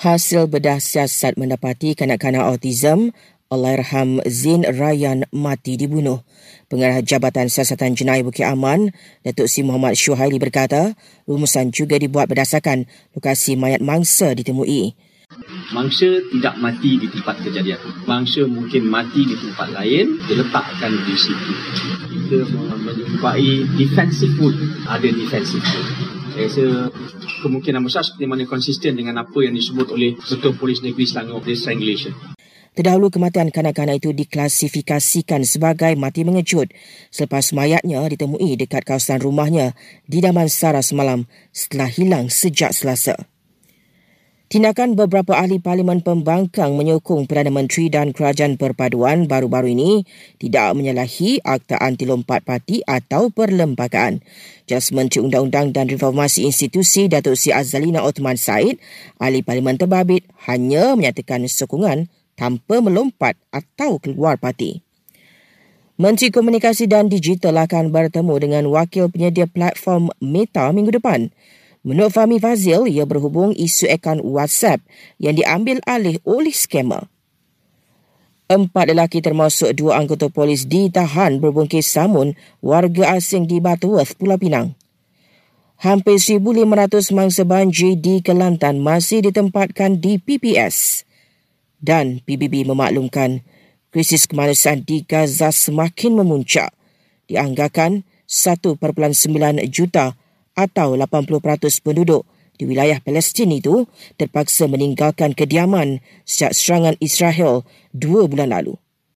Hasil bedah siasat mendapati kanak-kanak autism Allahyarham Zin Ryan mati dibunuh. Pengarah Jabatan Siasatan Jenayah Bukit Aman, Datuk Si Muhammad Syuhaili berkata, rumusan juga dibuat berdasarkan lokasi mayat mangsa ditemui. Mangsa tidak mati di tempat kejadian. Mangsa mungkin mati di tempat lain, diletakkan di situ. Kita menjumpai defensive wood. Ada defensive wood. Saya rasa kemungkinan besar seperti mana konsisten dengan apa yang disebut oleh Ketua Polis Negeri Selangor, strangulation. Terdahulu kematian kanak-kanak itu diklasifikasikan sebagai mati mengejut selepas mayatnya ditemui dekat kawasan rumahnya di Damansara semalam setelah hilang sejak selasa. Tindakan beberapa ahli Parlimen Pembangkang menyokong Perdana Menteri dan Kerajaan Perpaduan baru-baru ini tidak menyalahi Akta Anti Lompat Parti atau perlembagaan. Jelas Menteri Undang-Undang dan Reformasi Institusi Datuk Si Azalina Othman Said, ahli Parlimen Terbabit hanya menyatakan sokongan tanpa melompat atau keluar parti. Menteri Komunikasi dan Digital akan bertemu dengan wakil penyedia platform Meta minggu depan. Menurut Fahmi Fazil, ia berhubung isu akaun WhatsApp yang diambil alih oleh skamer. Empat lelaki termasuk dua anggota polis ditahan berbungkis samun warga asing di Butterworth, Pulau Pinang. Hampir 1,500 mangsa banjir di Kelantan masih ditempatkan di PPS dan PBB memaklumkan krisis kemanusiaan di Gaza semakin memuncak. Dianggarkan 1.9 juta atau 80% penduduk di wilayah Palestin itu terpaksa meninggalkan kediaman sejak serangan Israel dua bulan lalu.